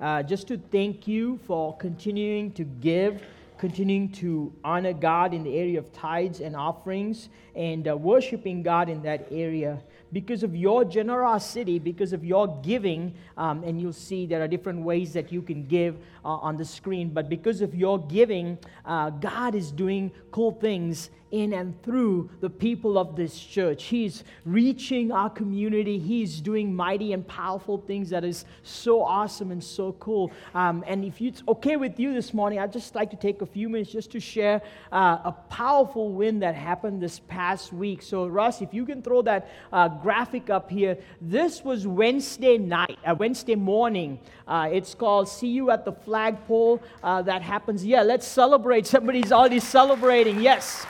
uh, just to thank you for continuing to give, continuing to honor God in the area of tithes and offerings, and uh, worshiping God in that area. Because of your generosity, because of your giving, um, and you'll see there are different ways that you can give uh, on the screen, but because of your giving, uh, God is doing cool things in and through the people of this church. He's reaching our community. He's doing mighty and powerful things that is so awesome and so cool. Um, and if it's okay with you this morning, I'd just like to take a few minutes just to share uh, a powerful win that happened this past week. So, Russ, if you can throw that uh, graphic up here, this was Wednesday night, uh, Wednesday morning. Uh, it's called See You at the Flagpole. Uh, that happens. Yeah, let's celebrate. Somebody's already celebrating. Yes.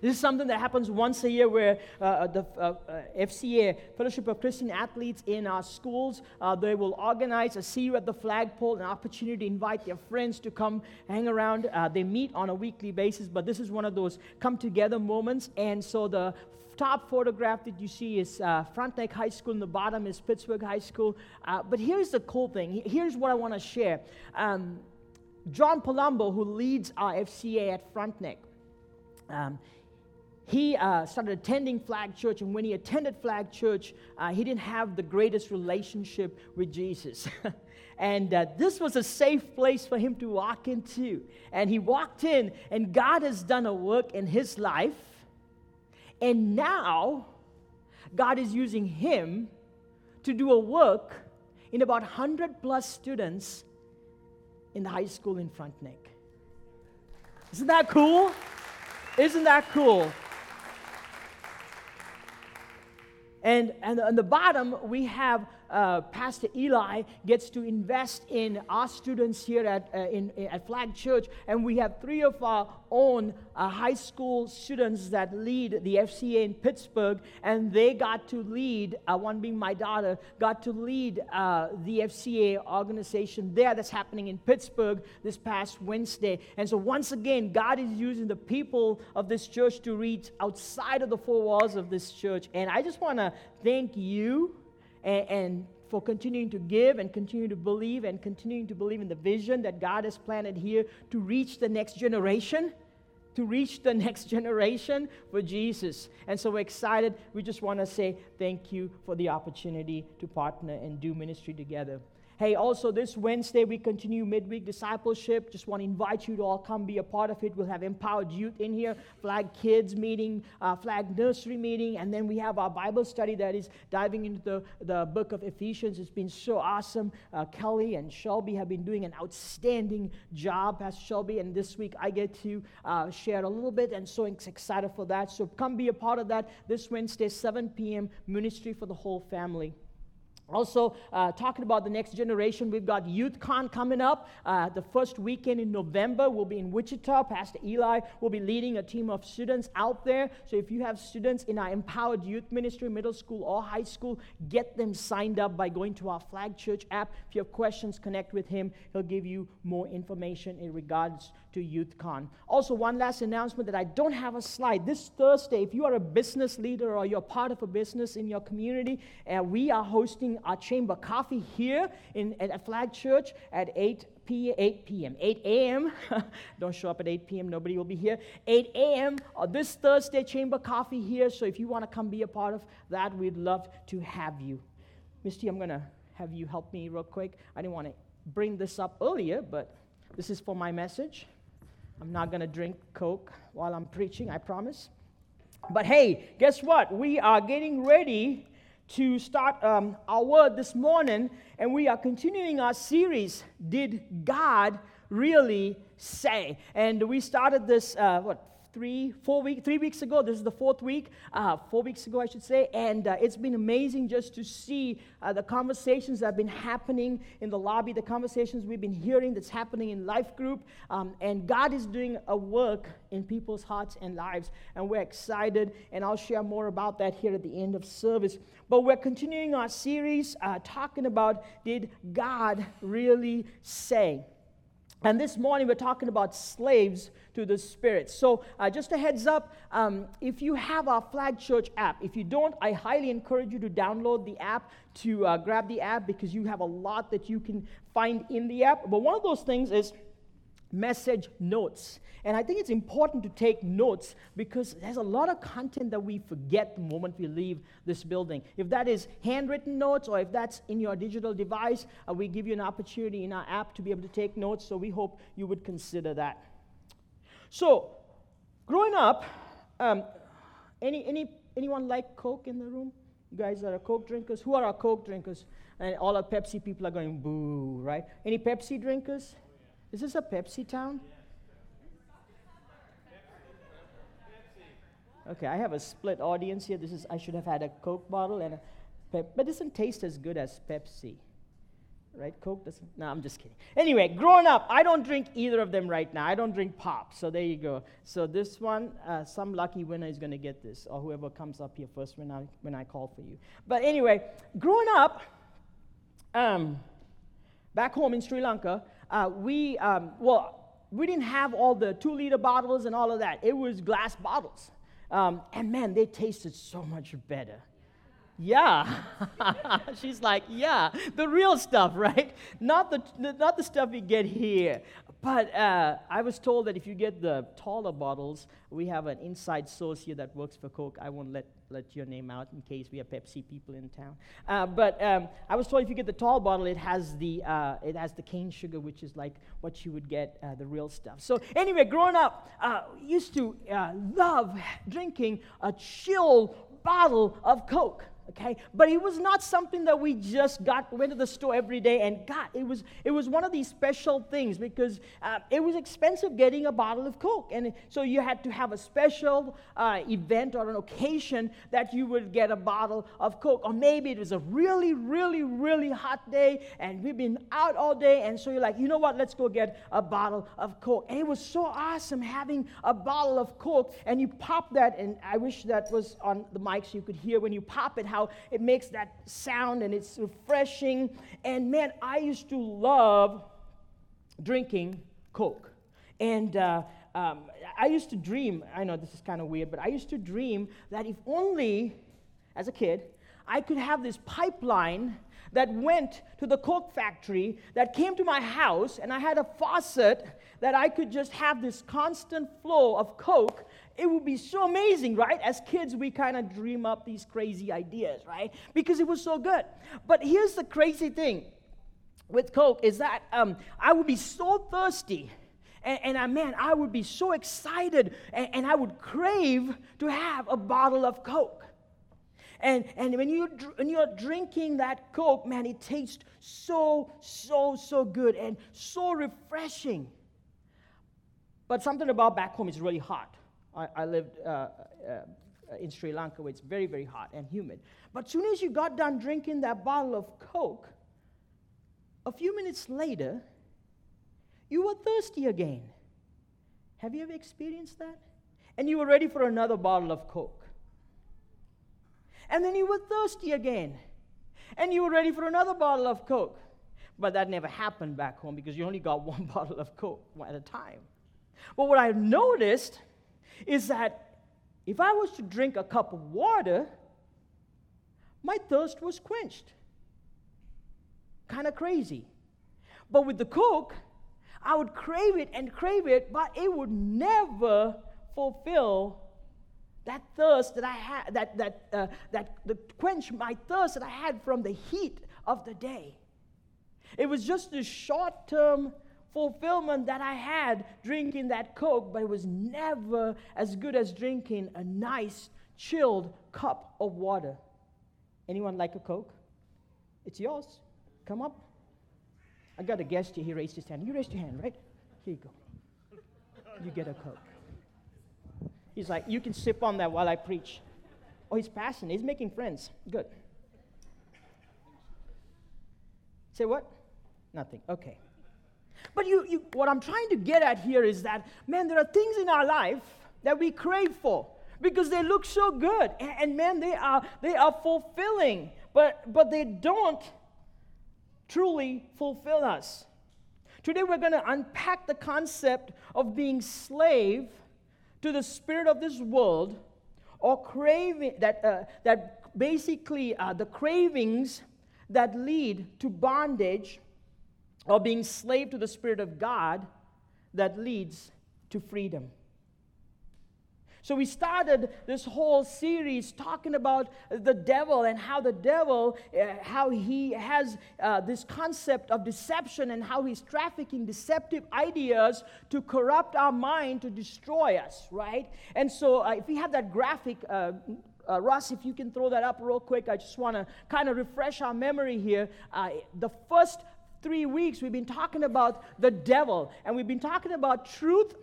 This is something that happens once a year where uh, uh the uh, uh FCA, Fellowship of Christian Athletes in our schools, uh, they will organize a see you at the flagpole, an opportunity to invite their friends to come hang around. Uh, they meet on a weekly basis, but this is one of those come together moments. And so the top photograph that you see is uh, Frontenac High School, and the bottom is Pittsburgh High School. But here's the cool thing. Here's what I want to share. Um, John Palumbo, who leads our FCA at Frontenac, um, he uh, started attending Flag Church, and when he attended Flag Church, uh, he didn't have the greatest relationship with Jesus. and uh, this was a safe place for him to walk into. And he walked in, and God has done a work in his life. And now, God is using him to do a work in about 100 plus students in the high school in Frontenac. Isn't that cool? Isn't that cool? And, and on the bottom, we have uh, Pastor Eli gets to invest in our students here at, uh, in, at Flag Church. And we have three of our own uh, high school students that lead the FCA in Pittsburgh. And they got to lead, uh, one being my daughter, got to lead uh, the FCA organization there that's happening in Pittsburgh this past Wednesday. And so, once again, God is using the people of this church to reach outside of the four walls of this church. And I just want to thank you and, and for continuing to give and continue to believe and continuing to believe in the vision that God has planted here to reach the next generation, to reach the next generation for Jesus. And so we're excited. We just want to say thank you for the opportunity to partner and do ministry together. Hey, also this Wednesday we continue midweek discipleship. Just want to invite you to all come be a part of it. We'll have empowered youth in here, flag kids meeting, uh, flag nursery meeting, and then we have our Bible study that is diving into the, the book of Ephesians. It's been so awesome. Uh, Kelly and Shelby have been doing an outstanding job, Pastor Shelby, and this week I get to uh, share a little bit and so excited for that. So come be a part of that this Wednesday, 7 p.m. ministry for the whole family. Also, uh, talking about the next generation, we've got YouthCon coming up. Uh, the first weekend in November, we'll be in Wichita. Pastor Eli will be leading a team of students out there. So, if you have students in our Empowered Youth Ministry, middle school or high school, get them signed up by going to our Flag Church app. If you have questions, connect with him. He'll give you more information in regards to YouthCon. Also, one last announcement that I don't have a slide. This Thursday, if you are a business leader or you're part of a business in your community, uh, we are hosting our chamber coffee here in, at Flag Church at 8 p 8 p.m. 8 a.m. Don't show up at 8 p.m. Nobody will be here. 8 a.m. This Thursday chamber coffee here. So if you want to come be a part of that, we'd love to have you. Misty, I'm gonna have you help me real quick. I didn't want to bring this up earlier, but this is for my message. I'm not gonna drink Coke while I'm preaching. I promise. But hey, guess what? We are getting ready to start um, our word this morning, and we are continuing our series, Did God Really Say? And we started this, uh, what, three, four weeks, three weeks ago. This is the fourth week, uh, four weeks ago, I should say. And uh, it's been amazing just to see uh, the conversations that have been happening in the lobby, the conversations we've been hearing that's happening in life group. Um, and God is doing a work in people's hearts and lives. And we're excited. And I'll share more about that here at the end of service. But we're continuing our series uh, talking about did God really say? And this morning we're talking about slaves to the Spirit. So, uh, just a heads up um, if you have our Flag Church app, if you don't, I highly encourage you to download the app, to uh, grab the app, because you have a lot that you can find in the app. But one of those things is message notes. And I think it's important to take notes because there's a lot of content that we forget the moment we leave this building. If that is handwritten notes or if that's in your digital device, uh, we give you an opportunity in our app to be able to take notes. So we hope you would consider that. So, growing up, um, any, any, anyone like Coke in the room? You guys that are Coke drinkers? Who are our Coke drinkers? And all our Pepsi people are going boo, right? Any Pepsi drinkers? Is this a Pepsi town? Okay, I have a split audience here. This is I should have had a Coke bottle and a Pep, but doesn't taste as good as Pepsi. Right? Coke doesn't. No, I'm just kidding. Anyway, growing up, I don't drink either of them right now. I don't drink pop. So there you go. So this one, uh, some lucky winner is going to get this, or whoever comes up here first when I when I call for you. But anyway, growing up, um, back home in Sri Lanka, uh, we, um, well, we didn't have all the two liter bottles and all of that. It was glass bottles. Um, and man, they tasted so much better. Yeah. She's like, yeah, the real stuff, right? Not the, not the stuff we get here. But uh, I was told that if you get the taller bottles, we have an inside source here that works for Coke. I won't let, let your name out in case we have Pepsi people in town. Uh, but um, I was told if you get the tall bottle, it has the, uh, it has the cane sugar, which is like what you would get uh, the real stuff. So anyway, growing up, uh, used to uh, love drinking a chill bottle of Coke okay? But it was not something that we just got went to the store every day and got. It was it was one of these special things because uh, it was expensive getting a bottle of coke. And so you had to have a special uh, event or an occasion that you would get a bottle of coke. Or maybe it was a really really really hot day and we've been out all day. And so you're like you know what? Let's go get a bottle of coke. And it was so awesome having a bottle of coke. And you pop that and i wish that was on the mic so you could hear when you pop it how how it makes that sound and it's refreshing. And man, I used to love drinking Coke. And uh, um, I used to dream, I know this is kind of weird, but I used to dream that if only, as a kid, I could have this pipeline that went to the Coke factory that came to my house, and I had a faucet that I could just have this constant flow of Coke it would be so amazing, right? As kids, we kind of dream up these crazy ideas, right? Because it was so good. But here's the crazy thing with Coke is that um, I would be so thirsty. And, and I, man, I would be so excited and, and I would crave to have a bottle of Coke. And, and when, you, when you're drinking that Coke, man, it tastes so, so, so good and so refreshing. But something about back home is really hot. I, I lived uh, uh, in Sri Lanka where it's very, very hot and humid. But soon as you got done drinking that bottle of Coke, a few minutes later, you were thirsty again. Have you ever experienced that? And you were ready for another bottle of Coke. And then you were thirsty again. And you were ready for another bottle of Coke. But that never happened back home because you only got one bottle of Coke at a time. But what I noticed is that if I was to drink a cup of water, my thirst was quenched. Kind of crazy. But with the Coke, I would crave it and crave it, but it would never fulfill that thirst that I had, that, that, uh, that the quench my thirst that I had from the heat of the day. It was just a short term fulfillment that I had drinking that Coke, but it was never as good as drinking a nice, chilled cup of water. Anyone like a Coke? It's yours. Come up. I got a guest here. He raised his hand. You raised your hand, right? Here you go. You get a Coke. He's like, you can sip on that while I preach. Oh, he's passionate. He's making friends. Good. Say what? Nothing. Okay. But you, you, what I'm trying to get at here is that, man, there are things in our life that we crave for because they look so good. And, and man, they are, they are fulfilling, but, but they don't truly fulfill us. Today we're going to unpack the concept of being slave to the spirit of this world or craving that, uh, that basically uh, the cravings that lead to bondage or being slave to the spirit of God that leads to freedom. So, we started this whole series talking about the devil and how the devil, uh, how he has uh, this concept of deception and how he's trafficking deceptive ideas to corrupt our mind, to destroy us, right? And so, uh, if we have that graphic, uh, uh, Russ, if you can throw that up real quick, I just want to kind of refresh our memory here. Uh, the first three weeks, we've been talking about the devil, and we've been talking about truth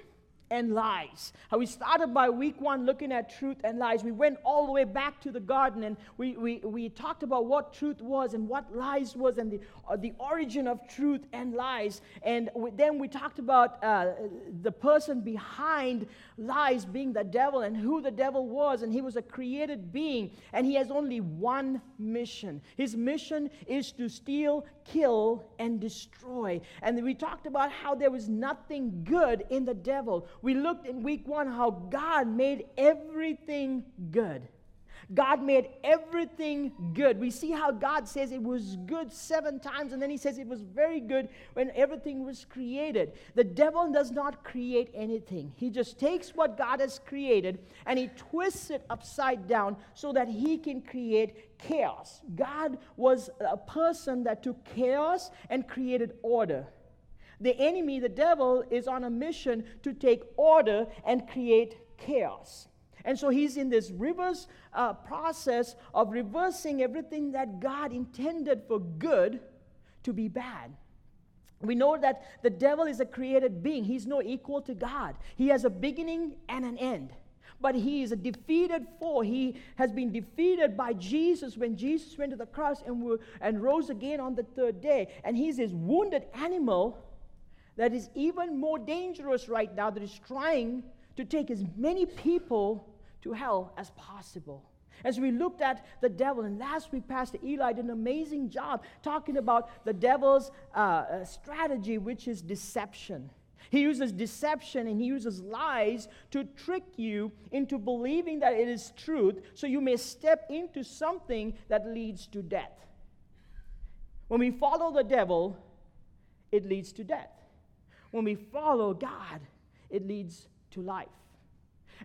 and lies. How we started by week one looking at truth and lies. We went all the way back to the garden and we, we, we talked about what truth was and what lies was and the, uh, the origin of truth and lies. And we, then we talked about uh, the person behind lies being the devil and who the devil was. And he was a created being and he has only one mission. His mission is to steal, kill, and destroy. And we talked about how there was nothing good in the devil. We looked in week one how God made everything good. God made everything good. We see how God says it was good seven times, and then He says it was very good when everything was created. The devil does not create anything, he just takes what God has created and he twists it upside down so that he can create chaos. God was a person that took chaos and created order. The enemy, the devil, is on a mission to take order and create chaos. And so he's in this reverse uh, process of reversing everything that God intended for good to be bad. We know that the devil is a created being. He's no equal to God. He has a beginning and an end. But he is a defeated foe. He has been defeated by Jesus when Jesus went to the cross and, and rose again on the third day. And he's this wounded animal that is even more dangerous right now, that is trying to take as many people to hell as possible. As we looked at the devil, and last week, Pastor Eli did an amazing job talking about the devil's uh, uh, strategy, which is deception. He uses deception and he uses lies to trick you into believing that it is truth so you may step into something that leads to death. When we follow the devil, it leads to death. When we follow God, it leads to life.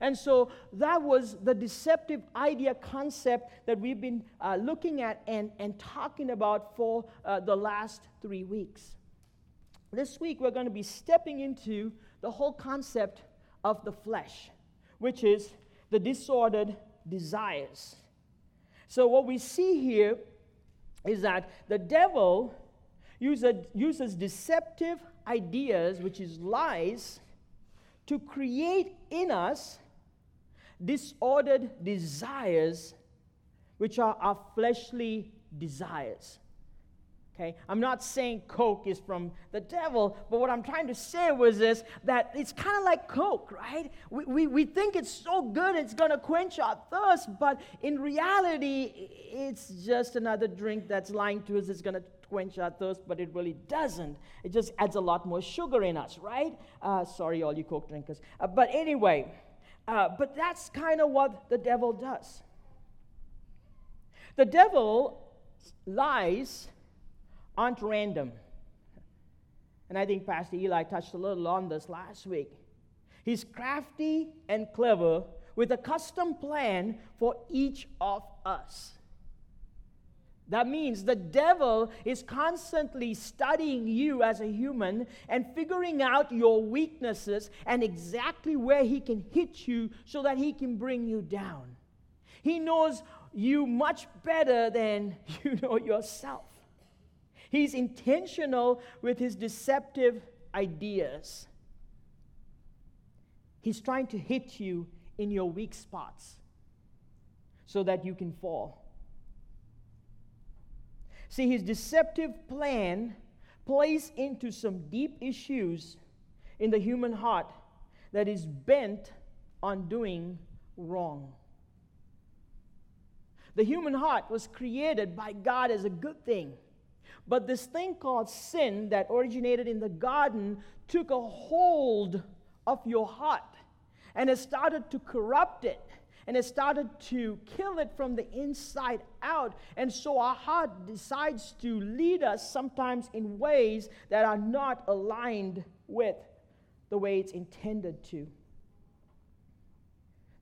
And so that was the deceptive idea concept that we've been uh, looking at and, and talking about for uh, the last three weeks. This week, we're going to be stepping into the whole concept of the flesh, which is the disordered desires. So, what we see here is that the devil uses, uses deceptive ideas, which is lies, to create in us disordered desires, which are our fleshly desires. Okay? I'm not saying Coke is from the devil, but what I'm trying to say was this that it's kind of like Coke, right? We, we, we think it's so good, it's going to quench our thirst, but in reality, it's just another drink that's lying to us, it's going to quench our thirst, but it really doesn't. It just adds a lot more sugar in us, right? Uh, sorry, all you Coke drinkers. Uh, but anyway, uh, but that's kind of what the devil does. The devil lies aren't random. And I think Pastor Eli touched a little on this last week. He's crafty and clever with a custom plan for each of us. That means the devil is constantly studying you as a human and figuring out your weaknesses and exactly where he can hit you so that he can bring you down. He knows you much better than you know yourself. He's intentional with his deceptive ideas. He's trying to hit you in your weak spots so that you can fall. See, his deceptive plan plays into some deep issues in the human heart that is bent on doing wrong. The human heart was created by God as a good thing. But this thing called sin that originated in the garden took a hold of your heart and it started to corrupt it and it started to kill it from the inside out. And so our heart decides to lead us sometimes in ways that are not aligned with the way it's intended to.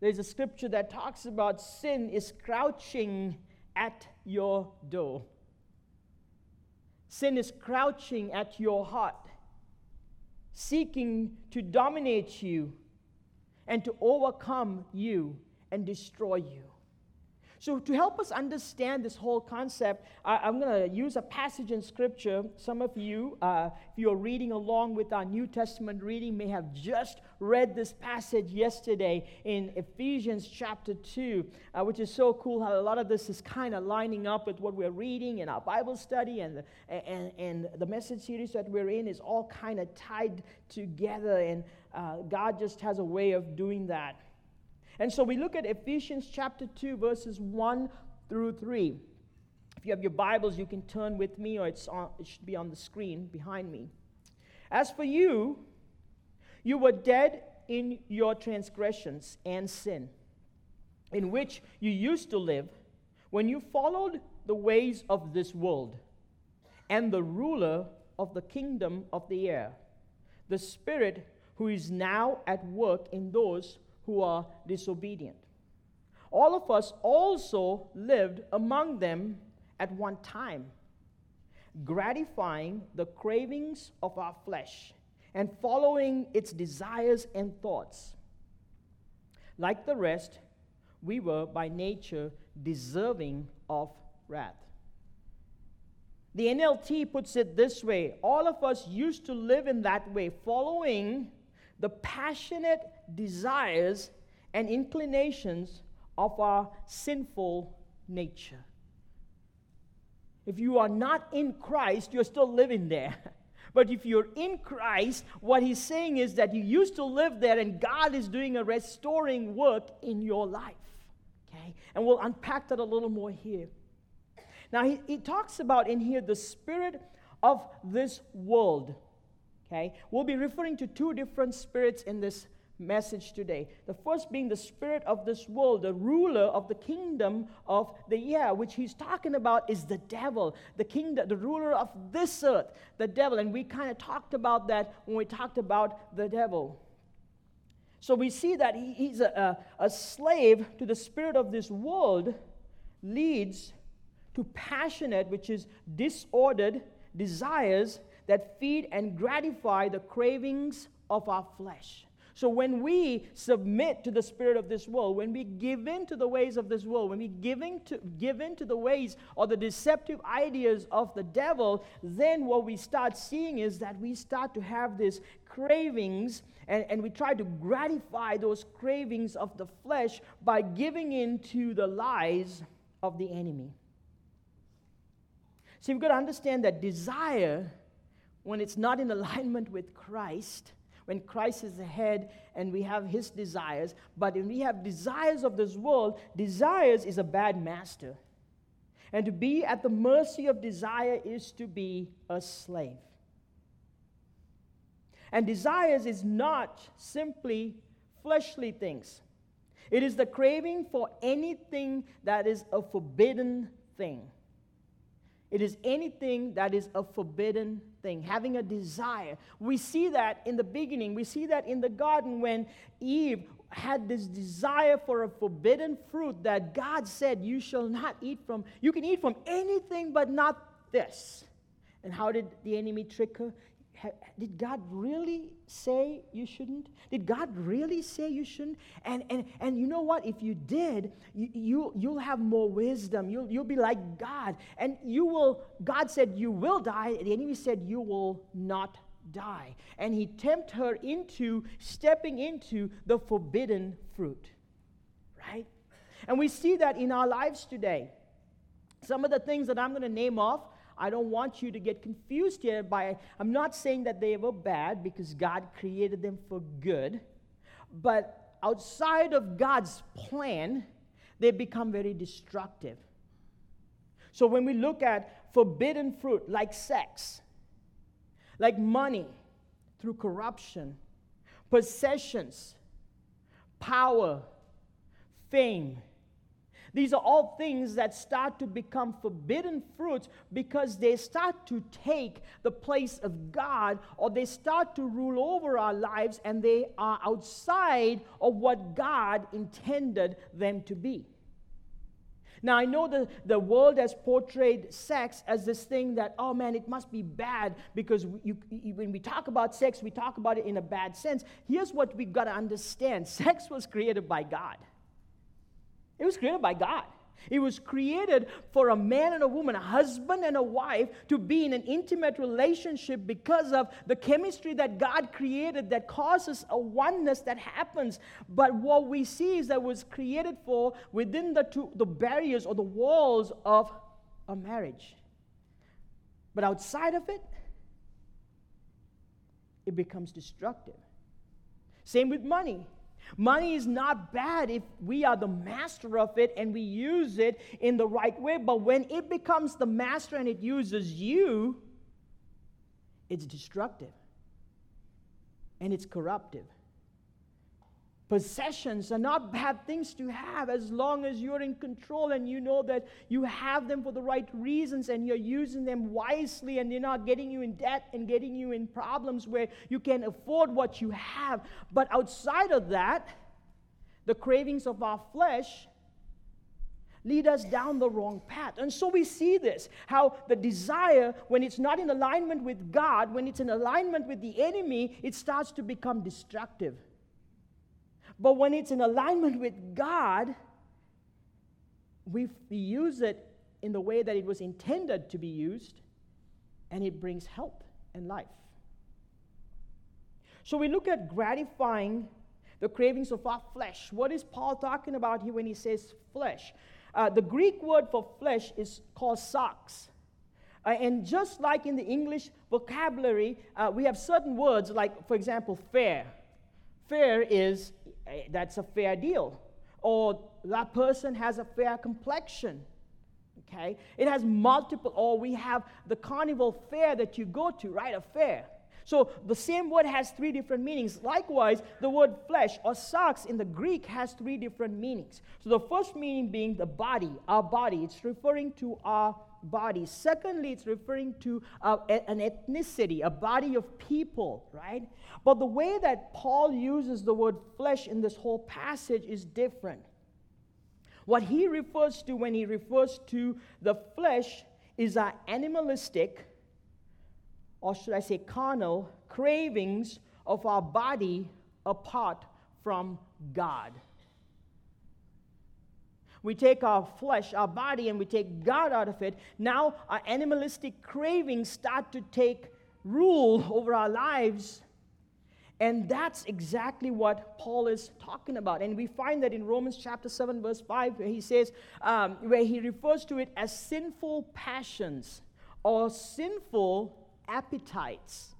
There's a scripture that talks about sin is crouching at your door. Sin is crouching at your heart, seeking to dominate you and to overcome you and destroy you. So, to help us understand this whole concept, I, am going to use a passage in Scripture. Some of you, uh, if you're reading along with our New Testament reading, may have just read this passage yesterday in Ephesians chapter 2, uh, which is so cool how a lot of this is kind of lining up with what we're reading in our Bible study, and the, and, and the message series that we're in is all kind of tied together, and uh, God just has a way of doing that. And so we look at Ephesians chapter 2, verses 1 through 3. If you have your Bibles, you can turn with me, or it's on, it should be on the screen behind me. As for you, you were dead in your transgressions and sin, in which you used to live when you followed the ways of this world and the ruler of the kingdom of the air, the Spirit who is now at work in those who are disobedient. All of us also lived among them at one time, gratifying the cravings of our flesh and following its desires and thoughts. Like the rest, we were by nature deserving of wrath. The NLT puts it this way all of us used to live in that way, following the passionate desires and inclinations of our sinful nature. If you are not in Christ, you're still living there. But if you're in Christ, what he's saying is that you used to live there and God is doing a restoring work in your life. Okay? And we'll unpack that a little more here. Now, he, he talks about in here the spirit of this world. Okay? We'll be referring to two different spirits in this message today. The first being the spirit of this world, the ruler of the kingdom of the air, which he's talking about is the devil, the kingdom, the ruler of this earth, the devil. And we kind of talked about that when we talked about the devil. So we see that he's a, a, a slave to the spirit of this world, leads to passionate, which is disordered desires that feed and gratify the cravings of our flesh. So when we submit to the spirit of this world, when we give in to the ways of this world, when we give in to, give in to the ways or the deceptive ideas of the devil, then what we start seeing is that we start to have these cravings and, and we try to gratify those cravings of the flesh by giving in to the lies of the enemy. See, we've got to understand that desire when it's not in alignment with Christ, when Christ is the head and we have his desires, but when we have desires of this world, desires is a bad master. And to be at the mercy of desire is to be a slave. And desires is not simply fleshly things. It is the craving for anything that is a forbidden thing. It is anything that is a forbidden thing, having a desire. We see that in the beginning. We see that in the garden when Eve had this desire for a forbidden fruit that God said, You shall not eat from. You can eat from anything but not this. And how did the enemy trick her? did God really say you shouldn't? Did God really say you shouldn't? And, and, and you know what? If you did, you, you, you'll have more wisdom. You'll, you'll be like God. And you will, God said you will die. The enemy said you will not die. And he tempted her into stepping into the forbidden fruit. Right? And we see that in our lives today. Some of the things that I'm going to name off I don't want you to get confused here by, I'm not saying that they were bad because God created them for good, but outside of God's plan, they become very destructive. So when we look at forbidden fruit like sex, like money through corruption, possessions, power, fame, these are all things that start to become forbidden fruits because they start to take the place of God or they start to rule over our lives and they are outside of what God intended them to be. Now, I know the, the world has portrayed sex as this thing that, oh man, it must be bad because you, you, when we talk about sex, we talk about it in a bad sense. Here's what we've got to understand sex was created by God. It was created by God. It was created for a man and a woman, a husband and a wife, to be in an intimate relationship because of the chemistry that God created that causes a oneness that happens. But what we see is that it was created for within the, two, the barriers or the walls of a marriage. But outside of it, it becomes destructive. Same with money. Money is not bad if we are the master of it and we use it in the right way. But when it becomes the master and it uses you, it's destructive and it's corruptive. Possessions are not bad things to have as long as you're in control and you know that you have them for the right reasons and you're using them wisely and they're not getting you in debt and getting you in problems where you can afford what you have. But outside of that, the cravings of our flesh lead us down the wrong path. And so we see this how the desire, when it's not in alignment with God, when it's in alignment with the enemy, it starts to become destructive. But when it's in alignment with God, we use it in the way that it was intended to be used, and it brings help and life. So we look at gratifying the cravings of our flesh. What is Paul talking about here when he says flesh? Uh, the Greek word for flesh is called sarx. Uh, and just like in the English vocabulary, uh, we have certain words like, for example, fair. Fair is Eh, that's a fair deal. Or that person has a fair complexion. Okay? It has multiple, or we have the carnival fair that you go to, right? A fair. So the same word has three different meanings. Likewise, the word flesh or sarx in the Greek has three different meanings. So the first meaning being the body, our body. It's referring to our body. Secondly, it's referring to uh, an ethnicity, a body of people, right? But the way that Paul uses the word flesh in this whole passage is different. What he refers to when he refers to the flesh is our animalistic, or should I say carnal, cravings of our body apart from God. We take our flesh, our body, and we take God out of it. Now our animalistic cravings start to take rule over our lives. And that's exactly what Paul is talking about. And we find that in Romans chapter 7, verse 5, where he says, um, where he refers to it as sinful passions or sinful appetites.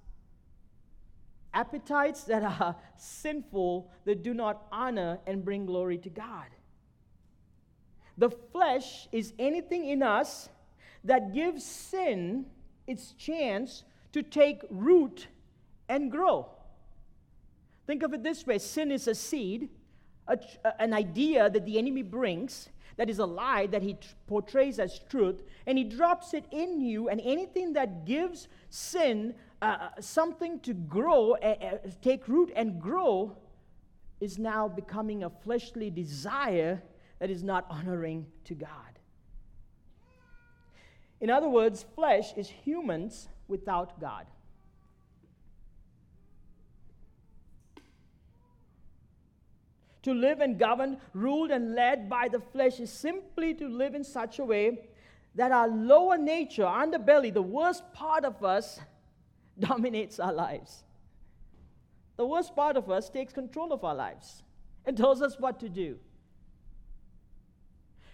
Appetites that are sinful, that do not honor and bring glory to God. The flesh is anything in us that gives sin its chance to take root and grow. Think of it this way sin is a seed, a, an idea that the enemy brings that is a lie that he t- portrays as truth, and he drops it in you, and anything that gives sin uh, uh something to grow, uh, take root and grow, is now becoming a fleshly desire that is not honoring to God. In other words, flesh is humans without God. To live and govern, ruled and led by the flesh, is simply to live in such a way that our lower nature, underbelly, the worst part of us, dominates our lives. The worst part of us takes control of our lives and tells us what to do.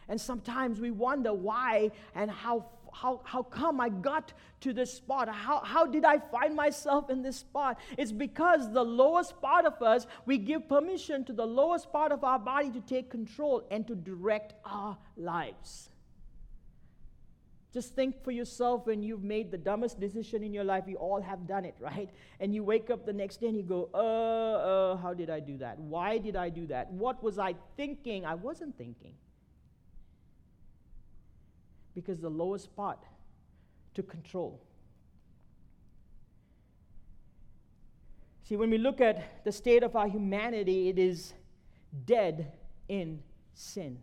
And sometimes we wonder why and how, how, how come I got to this spot? How, how did I find myself in this spot? It's because the lowest part of us, we give permission to the lowest part of our body to take control and to direct our lives. Just think for yourself when you've made the dumbest decision in your life. We all have done it, right? And you wake up the next day and you go, uh, uh, how did I do that? Why did I do that? What was I thinking? I wasn't thinking. Because the lowest part to control. See, when we look at the state of our humanity, it is dead in sin.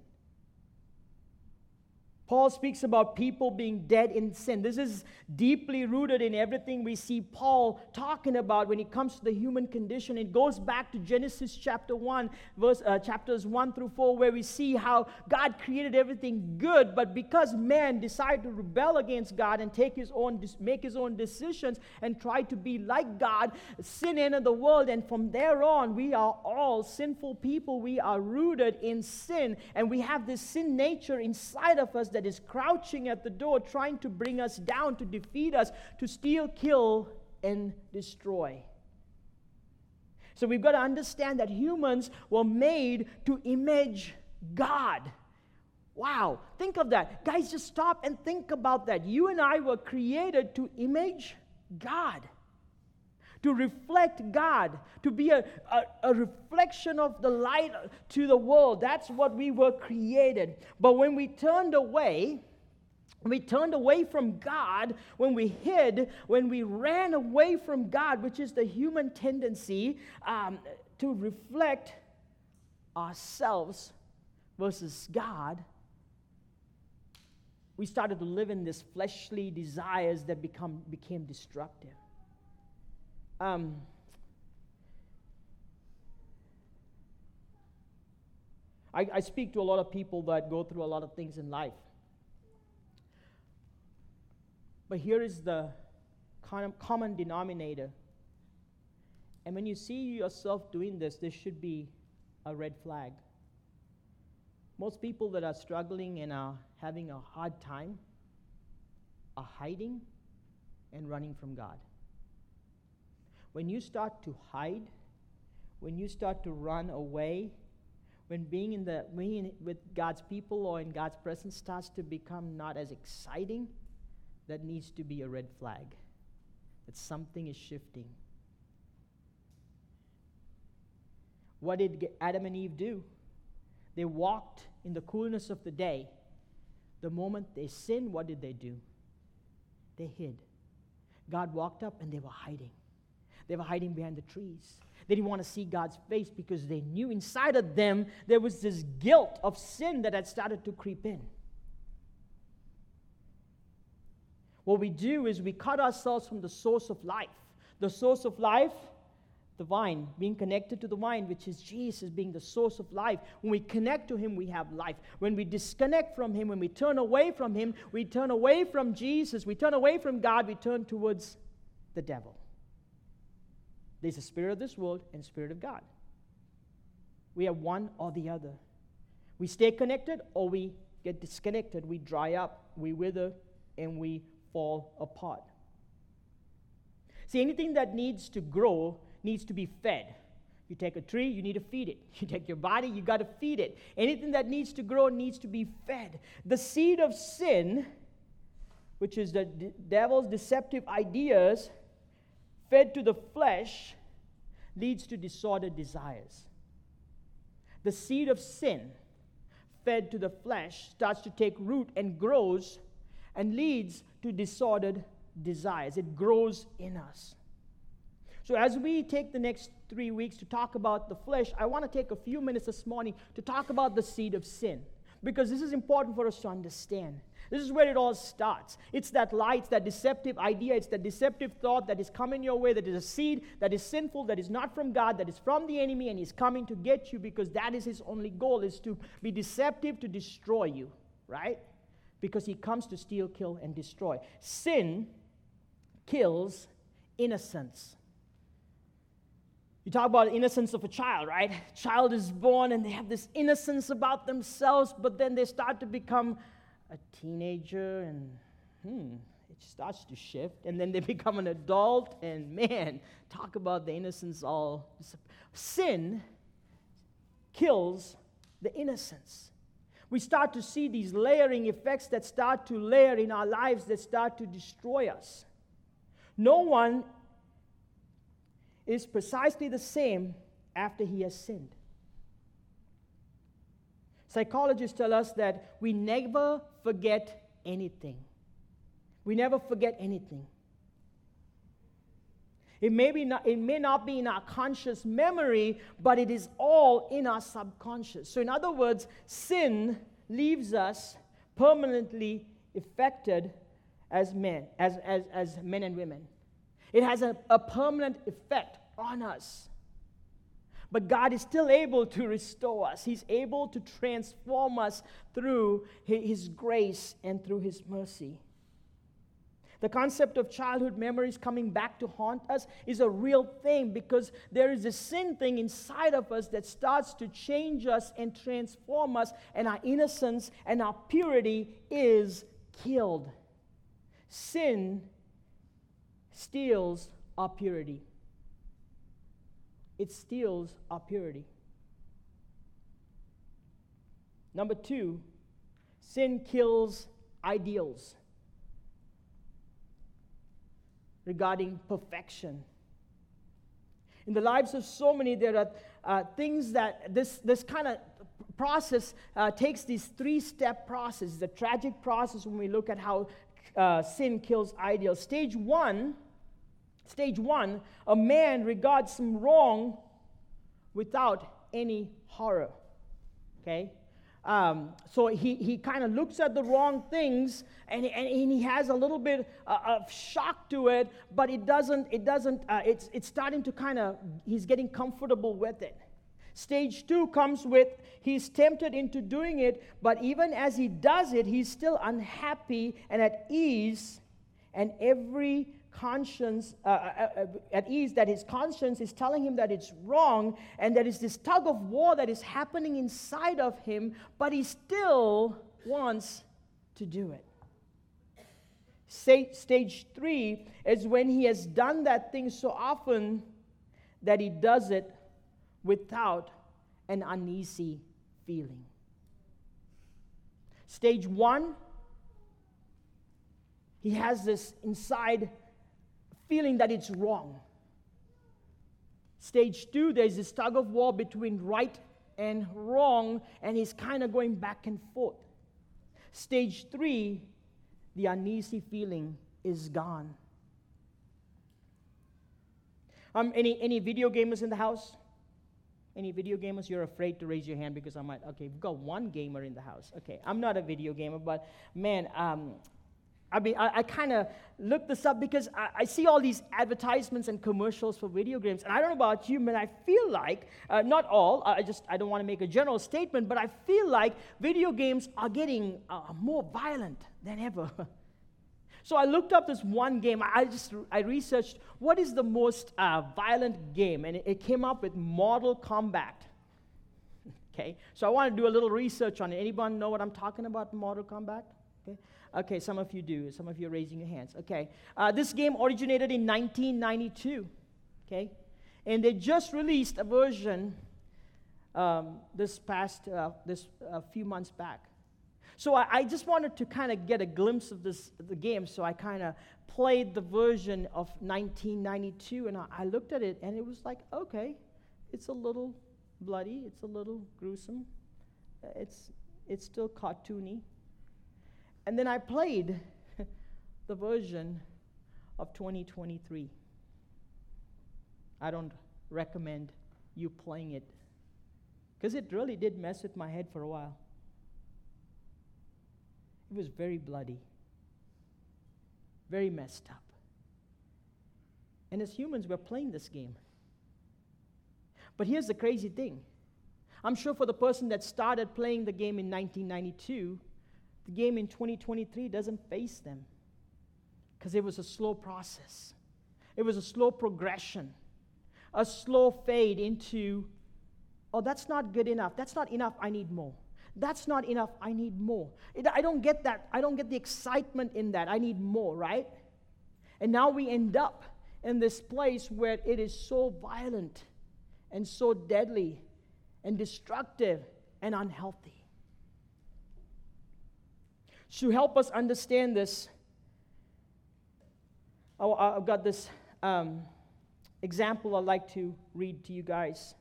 Paul speaks about people being dead in sin. This is deeply rooted in everything we see Paul talking about when it comes to the human condition. It goes back to Genesis chapter 1, verse, uh, chapters 1 through 4, where we see how God created everything good, but because man decided to rebel against God and take his own, make his own decisions and try to be like God, sin entered the world, and from there on, we are all sinful people. We are rooted in sin, and we have this sin nature inside of us that that is crouching at the door, trying to bring us down, to defeat us, to steal, kill, and destroy. So we've got to understand that humans were made to image God. Wow, think of that. Guys, just stop and think about that. You and I were created to image God, to reflect God, to be a, a, a, reflection of the light to the world. That's what we were created. But when we turned away, we turned away from God, when we hid, when we ran away from God, which is the human tendency um, to reflect ourselves versus God, we started to live in these fleshly desires that become, became destructive. Um, I, I speak to a lot of people that go through a lot of things in life. But here is the common denominator. And when you see yourself doing this, this should be a red flag. Most people that are struggling and are having a hard time are hiding and running from God. When you start to hide, when you start to run away, when being in the being with God's people or in God's presence starts to become not as exciting, that needs to be a red flag. That something is shifting. What did Adam and Eve do? They walked in the coolness of the day. The moment they sinned, what did they do? They hid. God walked up and they were hiding. They were hiding behind the trees. They didn't want to see God's face because they knew inside of them there was this guilt of sin that had started to creep in. What we do is we cut ourselves from the source of life. The source of life, the vine, being connected to the vine, which is Jesus being the source of life. When we connect to Him, we have life. When we disconnect from Him, when we turn away from Him, we turn away from Jesus, we turn away from God, we turn towards the devil. There's a spirit of this world and spirit of God. We have one or the other. We stay connected or we get disconnected. We dry up, we wither, and we fall apart. See, anything that needs to grow needs to be fed. You take a tree, you need to feed it. You take your body, you got to feed it. Anything that needs to grow needs to be fed. The seed of sin, which is the devil's deceptive ideas, fed to the flesh leads to disordered desires. The seed of sin, fed to the flesh, starts to take root and grows and leads to disordered desires. It grows in us. So, as we take the next three weeks to talk about the flesh, I want to take a few minutes this morning to talk about the seed of sin because this is important for us to understand. This is where it all starts. It's that lie, it's that deceptive idea, it's that deceptive thought that is coming your way, that is a seed that is sinful, that is not from God, that is from the enemy, and he's coming to get you because that is his only goal, is to be deceptive to destroy you, right? Because he comes to steal, kill, and destroy. Sin kills innocence. You talk about innocence of a child, right? Child is born and they have this innocence about themselves, but then they start to become a teenager and hmm, it starts to shift. And then they become an adult, and man, talk about the innocence all. Sin kills the innocence. We start to see these layering effects that start to layer in our lives that start to destroy us. No one is precisely the same after he has sinned. Psychologists tell us that we never forget anything. We never forget anything. It may, be not, it may not be in our conscious memory, but it is all in our subconscious. So, in other words, sin leaves us permanently affected as men, as, as, as men and women. It has a, a permanent effect on us. But God is still able to restore us. He's able to transform us through His grace and through His mercy. The concept of childhood memories coming back to haunt us is a real thing because there is a sin thing inside of us that starts to change us and transform us, and our innocence and our purity is killed. Sin steals our purity, it steals our purity. Number two, sin kills ideals regarding perfection. In the lives of so many, there are uh, things that this, this kind of process uh, takes these three step process, the tragic process when we look at how uh, sin kills ideals. Stage one, stage one, a man regards some wrong without any horror. Okay? Um, so he, he kind of looks at the wrong things and, and, and he has a little bit uh, of shock to it, but it doesn't, it doesn't, uh, it's, it's starting to kind of, he's getting comfortable with it. Stage two comes with he's tempted into doing it, but even as he does it, he's still unhappy and at ease, and every conscience uh, uh, uh, at ease that his conscience is telling him that it's wrong and there is this tug of war that is happening inside of him but he still wants to do it. Stage three is when he has done that thing so often that he does it without an uneasy feeling. Stage one he has this inside feeling that it's wrong. Stage two, there's this tug of war between right and wrong, and he's kind of going back and forth. Stage three, the uneasy feeling is gone. Um, any, any video gamers in the house? Any video gamers? You're afraid to raise your hand because I might, okay, we've got one gamer in the house. Okay, I'm not a video gamer, but man, um, I mean, I, I kind of looked this up because I, I, see all these advertisements and commercials for video games, and I don't know about you, but I feel like, uh, not all, I just, I don't want to make a general statement, but I feel like video games are getting uh, more violent than ever. so I looked up this one game. I just, I researched what is the most uh, violent game, and it, it came up with Mortal Kombat. okay, so I want to do a little research on it. Anyone know what I'm talking about, Mortal Kombat? Okay. Okay, some of you do. Some of you are raising your hands. Okay. Uh, this game originated in 1992. Okay. And they just released a version um, this past, uh, this uh, few months back. So I, I just wanted to kind of get a glimpse of this the game. So I kind of played the version of 1992, and I, I looked at it, and it was like, okay, it's a little bloody, it's a little gruesome, it's it's still cartoony. And then I played the version of 2023. I don't recommend you playing it because it really did mess with my head for a while. It was very bloody, very messed up. And as humans, we're playing this game. But here's the crazy thing I'm sure for the person that started playing the game in 1992, the game in 2023 doesn't face them because it was a slow process. It was a slow progression, a slow fade into, oh, that's not good enough. That's not enough. I need more. That's not enough. I need more. I don't get that. I don't get the excitement in that. I need more, right? And now we end up in this place where it is so violent and so deadly and destructive and unhealthy. To help us understand this, I've got this um, example I'd like to read to you guys.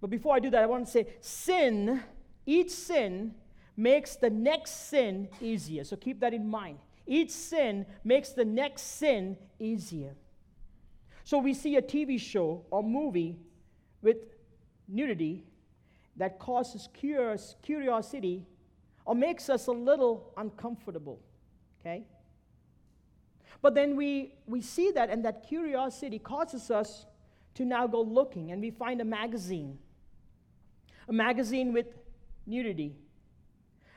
But before I do that, I want to say sin, each sin makes the next sin easier. So keep that in mind. Each sin makes the next sin easier. So we see a TV show or movie with nudity that causes curious, curiosity or makes us a little uncomfortable. Okay? But then we, we see that, and that curiosity causes us to now go looking, and we find a magazine. A magazine with nudity.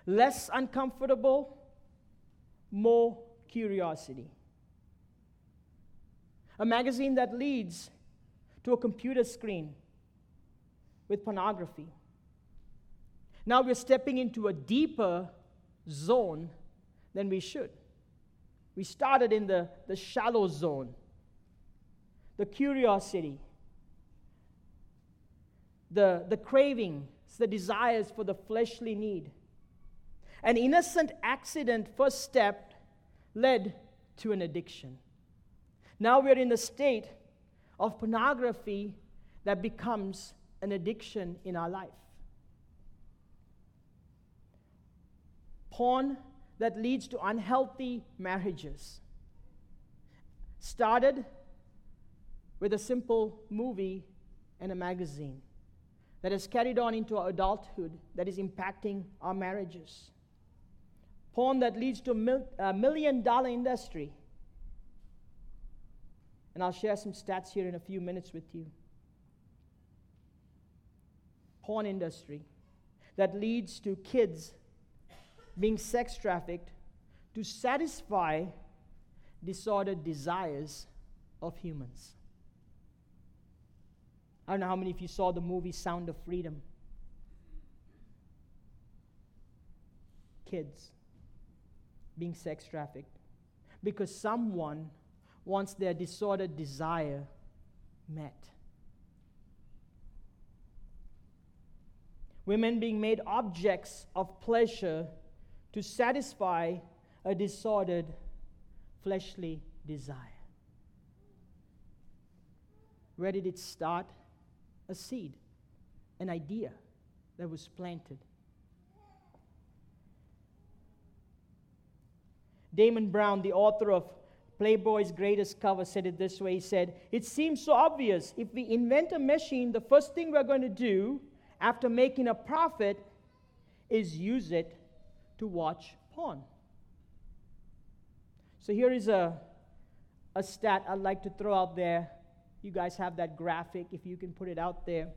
Less uncomfortable, more curiosity. A magazine that leads to a computer screen with pornography. Now we're stepping into a deeper zone than we should. We started in the, the shallow zone, the curiosity, the, the cravings, the desires for the fleshly need. An innocent accident, first step, led to an addiction. Now we're in the state of pornography that becomes an addiction in our life. Porn that leads to unhealthy marriages. Started with a simple movie and a magazine that has carried on into our adulthood that is impacting our marriages. Porn that leads to a, mil- a million dollar industry. And I'll share some stats here in a few minutes with you. Porn industry that leads to kids being sex trafficked to satisfy disordered desires of humans. I don't know how many of you saw the movie Sound of Freedom. Kids being sex trafficked because someone wants their disordered desire met. Women being made objects of pleasure to satisfy a disordered fleshly desire. Where did it start? A seed, an idea that was planted. Damon Brown, the author of Playboy's Greatest Cover, said it this way He said, It seems so obvious. If we invent a machine, the first thing we're going to do after making a profit is use it to watch porn. So here is a, a stat I'd like to throw out there. You guys have that graphic, if you can put it out there.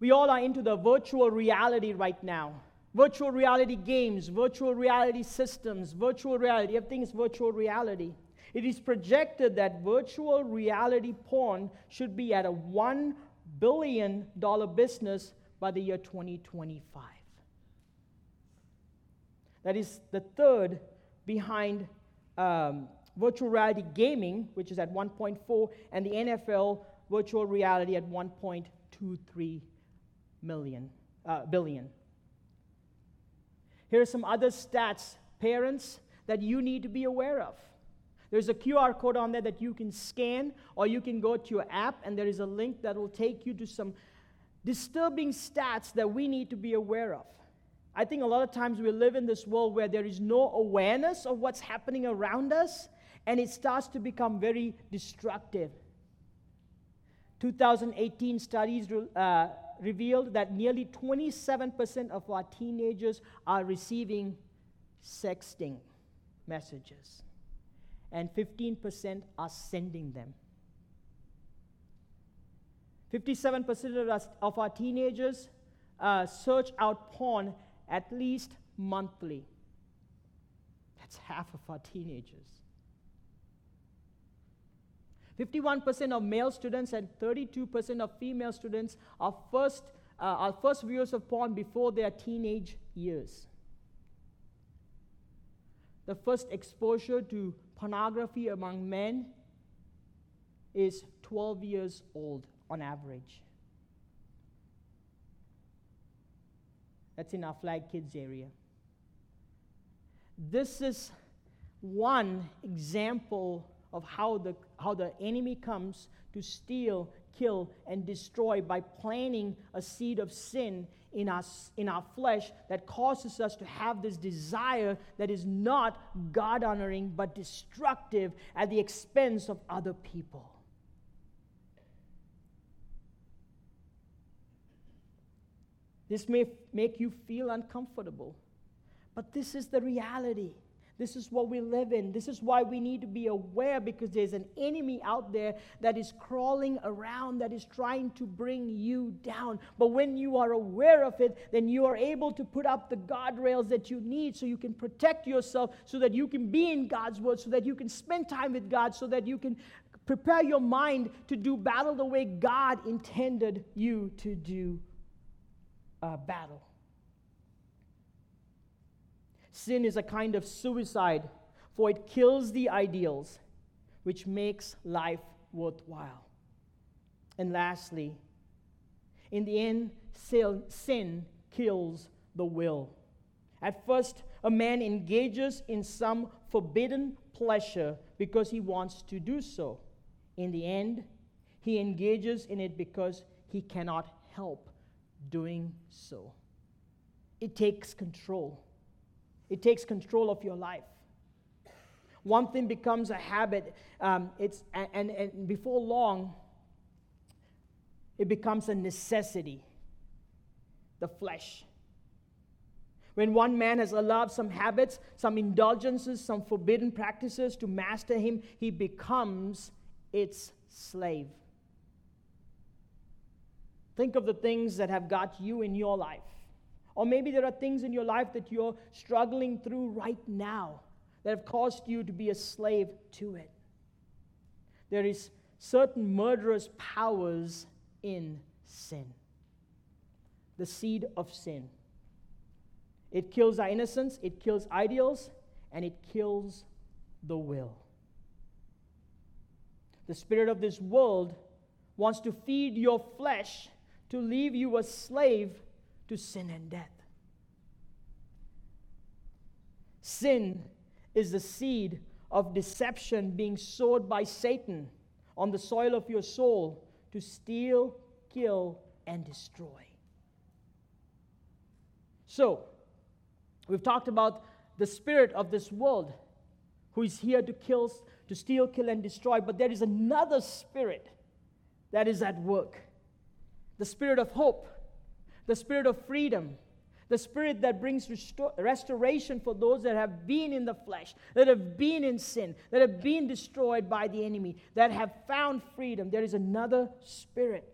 We all are into the virtual reality right now. Virtual reality games, virtual reality systems, virtual reality, everything is virtual reality. It is projected that virtual reality porn should be at a $1 billion business by the year 2025. That is the third behind um, virtual reality gaming, which is at 1.4, and the NFL virtual reality at 1.23 million, uh, billion. Here are some other stats, parents, that you need to be aware of. There's a QR code on there that you can scan, or you can go to your app, and there is a link that will take you to some disturbing stats that we need to be aware of. I think a lot of times we live in this world where there is no awareness of what's happening around us, and it starts to become very destructive. 2018 studies uh, revealed that nearly 27% of our teenagers are receiving sexting messages, and 15% are sending them. 57% of, us, of our teenagers uh, search out porn at least monthly. That's half of our teenagers. 51% of male students and 32% of female students are first, uh, are first viewers of porn before their teenage years. The first exposure to pornography among men is 12 years old on average. That's in our flag kids area. This is one example of how the, how the enemy comes to steal, kill, and destroy by planting a seed of sin in us in our flesh that causes us to have this desire that is not God honoring but destructive at the expense of other people. This may make you feel uncomfortable, but this is the reality. This is what we live in. This is why we need to be aware because there's an enemy out there that is crawling around, that is trying to bring you down. But when you are aware of it, then you are able to put up the guardrails that you need so you can protect yourself, so that you can be in God's word, so that you can spend time with God, so that you can prepare your mind to do battle the way God intended you to do uh, battle. Sin is a kind of suicide, for it kills the ideals, which makes life worthwhile. And lastly, in the end, sin kills the will. At first, a man engages in some forbidden pleasure because he wants to do so. In the end, he engages in it because he cannot help doing so. It takes control. It takes control of your life. One thing becomes a habit, um, it's, and, and, before long, it becomes a necessity the flesh. When one man has allowed some habits, some indulgences, some forbidden practices to master him, he becomes its slave. Think of the things that have got you in your life. Or maybe there are things in your life that you're struggling through right now that have caused you to be a slave to it. There is certain murderous powers in sin. The seed of sin. It kills our innocence, it kills ideals, and it kills the will. The spirit of this world wants to feed your flesh to leave you a slave to sin and death. Sin is the seed of deception being sowed by Satan on the soil of your soul to steal, kill, and destroy. So, we've talked about the spirit of this world who is here to kill, to steal, kill, and destroy, but there is another spirit that is at work the spirit of hope, the spirit of freedom, the spirit that brings restor- restoration for those that have been in the flesh, that have been in sin, that have been destroyed by the enemy, that have found freedom. There is another spirit.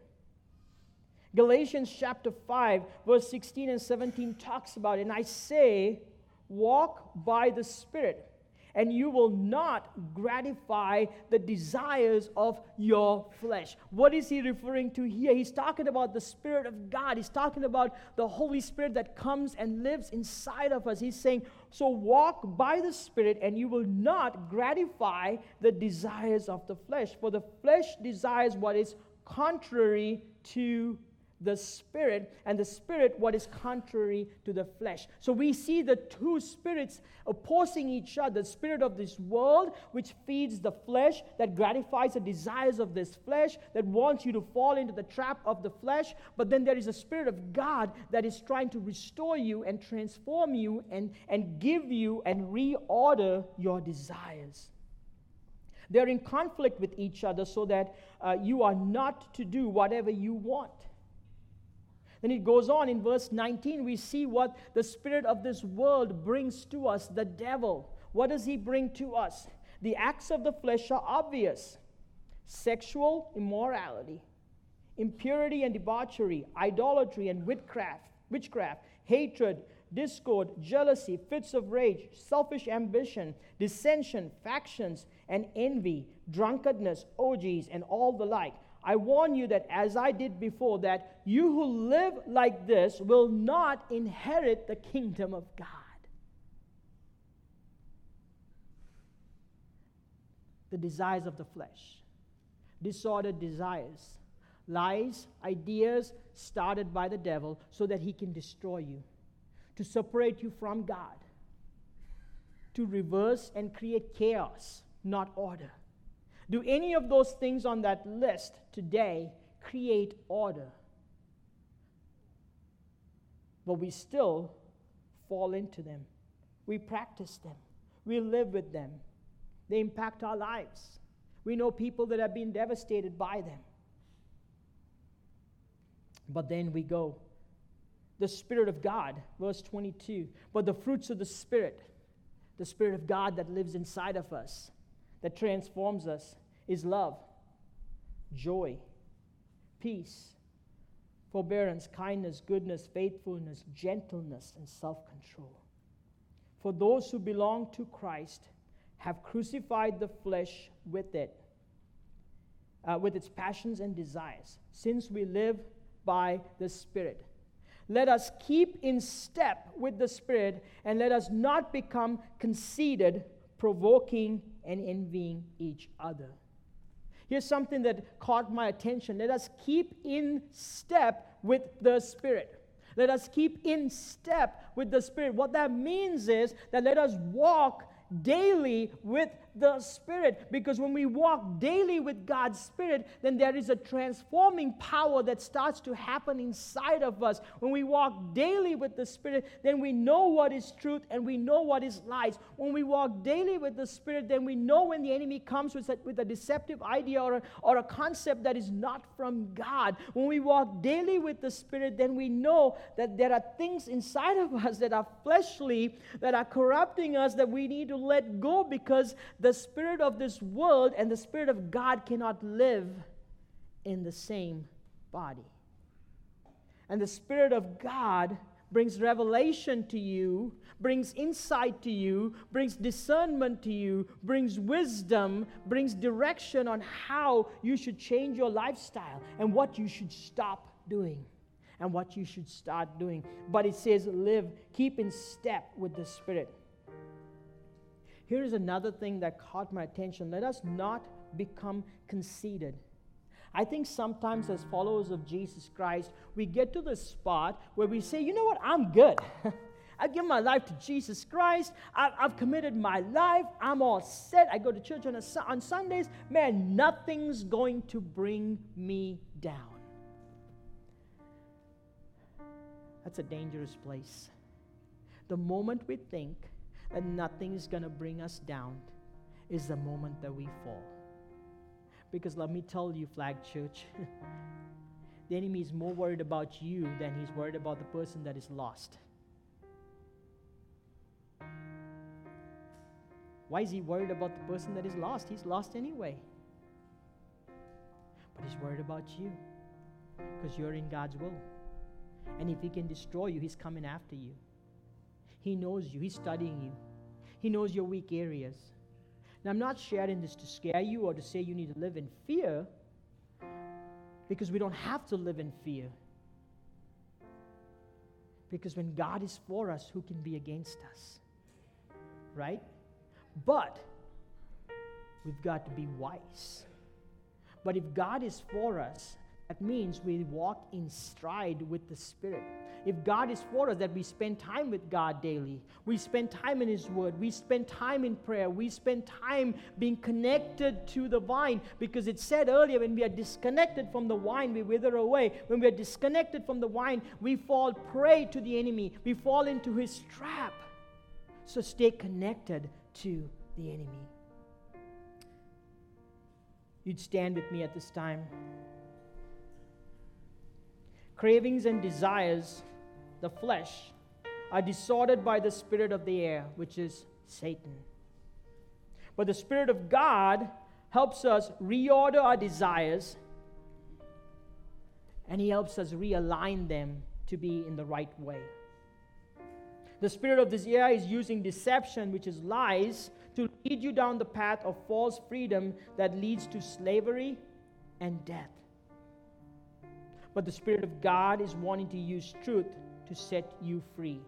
Galatians chapter 5, verse 16 and 17 talks about it. And I say, walk by the Spirit and you will not gratify the desires of your flesh. What is he referring to here? He's talking about the Spirit of God. He's talking about the Holy Spirit that comes and lives inside of us. He's saying, So walk by the Spirit, and you will not gratify the desires of the flesh. For the flesh desires what is contrary to the spirit and the spirit what is contrary to the flesh. So we see the two spirits opposing each other the spirit of this world which feeds the flesh that gratifies the desires of this flesh that wants you to fall into the trap of the flesh but then there is a spirit of god that is trying to restore you and transform you and, and give you and reorder your desires. They're in conflict with each other so that uh, you are not to do whatever you want then it goes on in verse 19, we see what the spirit of this world brings to us the devil. What does he bring to us? The acts of the flesh are obvious sexual immorality, impurity and debauchery, idolatry and witchcraft, witchcraft, hatred, discord, jealousy, fits of rage, selfish ambition, dissension, factions, and envy, drunkenness, orgies, and all the like. I warn you that as I did before, that you who live like this will not inherit the kingdom of God. The desires of the flesh, disordered desires, lies, ideas started by the devil so that he can destroy you, to separate you from God. to reverse and create chaos, not order? Do any of those things on that list today create order? But we still fall into them. We practice them. We live with them. They impact our lives. We know people that have been devastated by them. But then we go. The Spirit of God, verse 22. But the fruits of the Spirit, the Spirit of God that lives inside of us, that transforms us, is love, joy, peace, forbearance, kindness, goodness, faithfulness, gentleness, and self control. For those who belong to Christ have crucified the flesh with it, uh, with its passions and desires, since we live by the Spirit. Let us keep in step with the Spirit and let us not become conceited, provoking, and envying each other. Here's something that caught my attention. Let us keep in step with the Spirit. Let us keep in step with the Spirit. What that means is that let us walk daily with the Spirit. Because when we walk daily with God's Spirit, then there is a transforming power that starts to happen inside of us. When we walk daily with the Spirit, then we know what is truth and we know what is lies. When we walk daily with the Spirit, then we know when the enemy comes with a, with a deceptive idea or a, or a concept that is not from God. When we walk daily with the Spirit, then we know that there are things inside of us that are fleshly, that are corrupting us, that we need to let go because the spirit of this world and the spirit of God cannot live in the same body. And the spirit of God brings revelation to you, brings insight to you, brings discernment to you, brings wisdom, brings direction on how you should change your lifestyle and what you should stop doing and what you should start doing. But it says, live, keep in step with the Spirit. Here is another thing that caught my attention. Let us not become conceited. I think sometimes, as followers of Jesus Christ, we get to the spot where we say, you know what, I'm good. I give my life to Jesus Christ. I, have committed my life. I'm all set. I go to church on, a, on Sundays. Man, nothing's going to bring me down. That's a dangerous place. The moment we think and nothing is going to bring us down is the moment that we fall. Because let me tell you, Flag Church, the enemy is more worried about you than he's worried about the person that is lost. Why is he worried about the person that is lost? He's lost anyway. But he's worried about you because you're in God's will. And if he can destroy you, he's coming after you. He knows you, He's studying you, He knows your weak areas. Now, I'm not sharing this to scare you or to say you need to live in fear, because we don't have to live in fear. Because when God is for us, who can be against us? Right? But we've got to be wise. But if God is for us, that means we walk in stride with the Spirit. If God is for us, that we spend time with God daily. We spend time in His Word. We spend time in prayer. We spend time being connected to the vine. Because it said earlier, when we are disconnected from the vine, we wither away. When we are disconnected from the vine, we fall prey to the enemy. We fall into his trap. So stay connected to the enemy. You'd stand with me at this time cravings and desires, the flesh, are disordered by the spirit of the air, which is Satan. But the Spirit of God helps us reorder our desires and He helps us realign them to be in the right way. The spirit of this air is using deception, which is lies, to lead you down the path of false freedom that leads to slavery and death. But the Spirit of God is wanting to use truth to set you free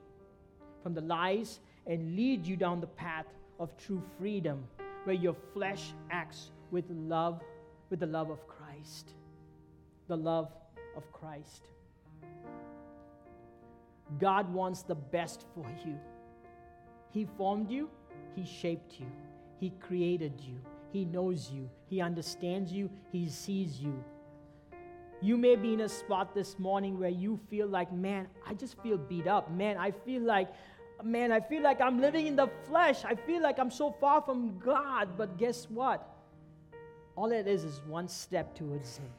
from the lies and lead you down the path of true freedom where your flesh acts with love, with the love of Christ. The love of Christ. God wants the best for you. He formed you, He shaped you, He created you, He knows you, He understands you, He sees you. You may be in a spot this morning where you feel like, man, I just feel beat up. Man, I feel like, man, I feel like I'm living in the flesh. I feel like I'm so far from God. But guess what? All it is is one step towards Him.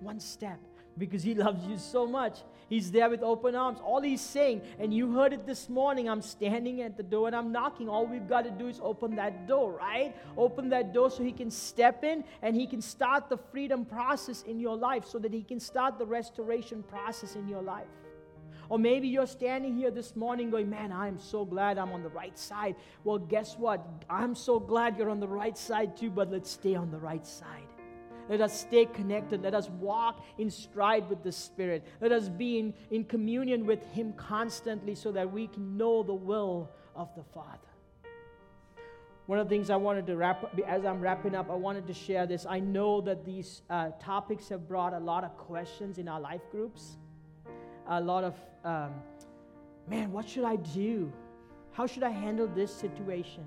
One step because He loves you so much. He's there with open arms. All He's saying, and you heard it this morning, I'm standing at the door and I'm knocking. All we've got to do is open that door, right? Open that door so He can step in and He can start the freedom process in your life so that He can start the restoration process in your life. Or maybe you're standing here this morning going, Man, I'm so glad I'm on the right side. Well, guess what? I'm so glad you're on the right side too, but let's stay on the right side. Let us stay connected. Let us walk in stride with the Spirit. Let us be in, in communion with Him constantly so that we can know the will of the Father. One of the things I wanted to wrap up, as I'm wrapping up, I wanted to share this. I know that these uh, topics have brought a lot of questions in our life groups. A lot of, um, man, what should I do? How should I handle this situation?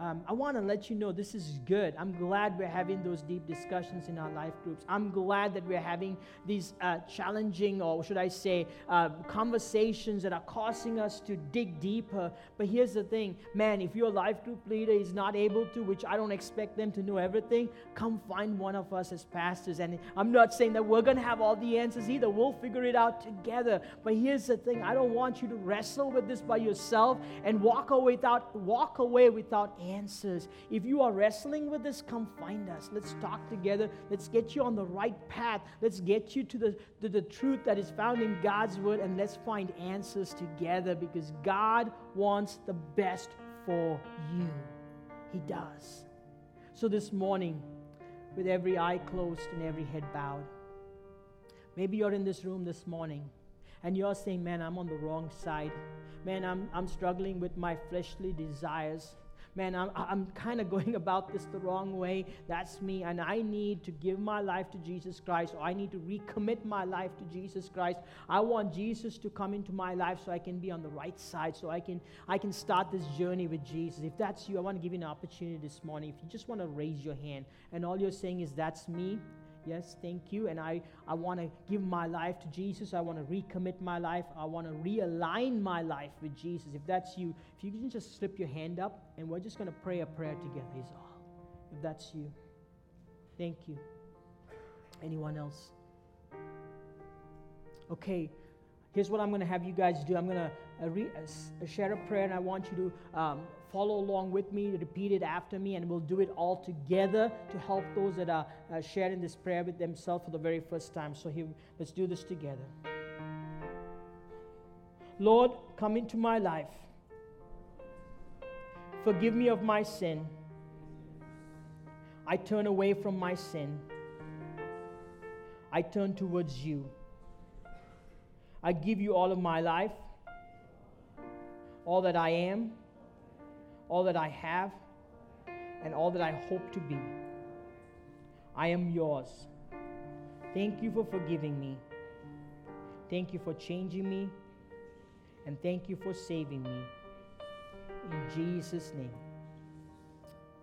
Um, I want to let you know this is good. I'm glad we're having those deep discussions in our life groups. I'm glad that we're having these uh, challenging, or should I say, uh, conversations that are causing us to dig deeper. But here's the thing man, if your life group leader is not able to, which I don't expect them to know everything, come find one of us as pastors. And I'm not saying that we're going to have all the answers either. We'll figure it out together. But here's the thing I don't want you to wrestle with this by yourself and walk away without, walk away without answers. If you are wrestling with this, come find us. Let's talk together. Let's get you on the right path. Let's get you to the, to the truth that is found in God's word and let's find answers together because God wants the best for you. He does. So this morning, with every eye closed and every head bowed, maybe you're in this room this morning and you're saying, Man, I'm on the wrong side. Man, I'm, I'm struggling with my fleshly desires man, I'm, I'm kind of going about this the wrong way. That's me. And I need to give my life to Jesus Christ, or I need to recommit my life to Jesus Christ. I want Jesus to come into my life so I can be on the right side, so I can, I can start this journey with Jesus. If that's you, I want to give you an opportunity this morning. If you just want to raise your hand and all you're saying is, That's me, Yes, thank you. And I, I want to give my life to Jesus. I want to recommit my life. I want to realign my life with Jesus. If that's you, if you can just slip your hand up and we're just going to pray a prayer together, is all. If that's you. Thank you. Anyone else? Okay, here's what I'm going to have you guys do. I'm going to uh, re- uh, share a prayer, and I want you to um, follow along with me, repeat it after me, and we'll do it all together to help those that are uh, sharing this prayer with themselves for the very first time. So here, let's do this together. Lord, come into my life. Forgive me of my sin. I turn away from my sin. I turn towards you. I give you all of my life, all that I am, all that I have, and all that I hope to be. I am yours. Thank you for forgiving me. Thank you for changing me. And thank you for saving me. In Jesus' name.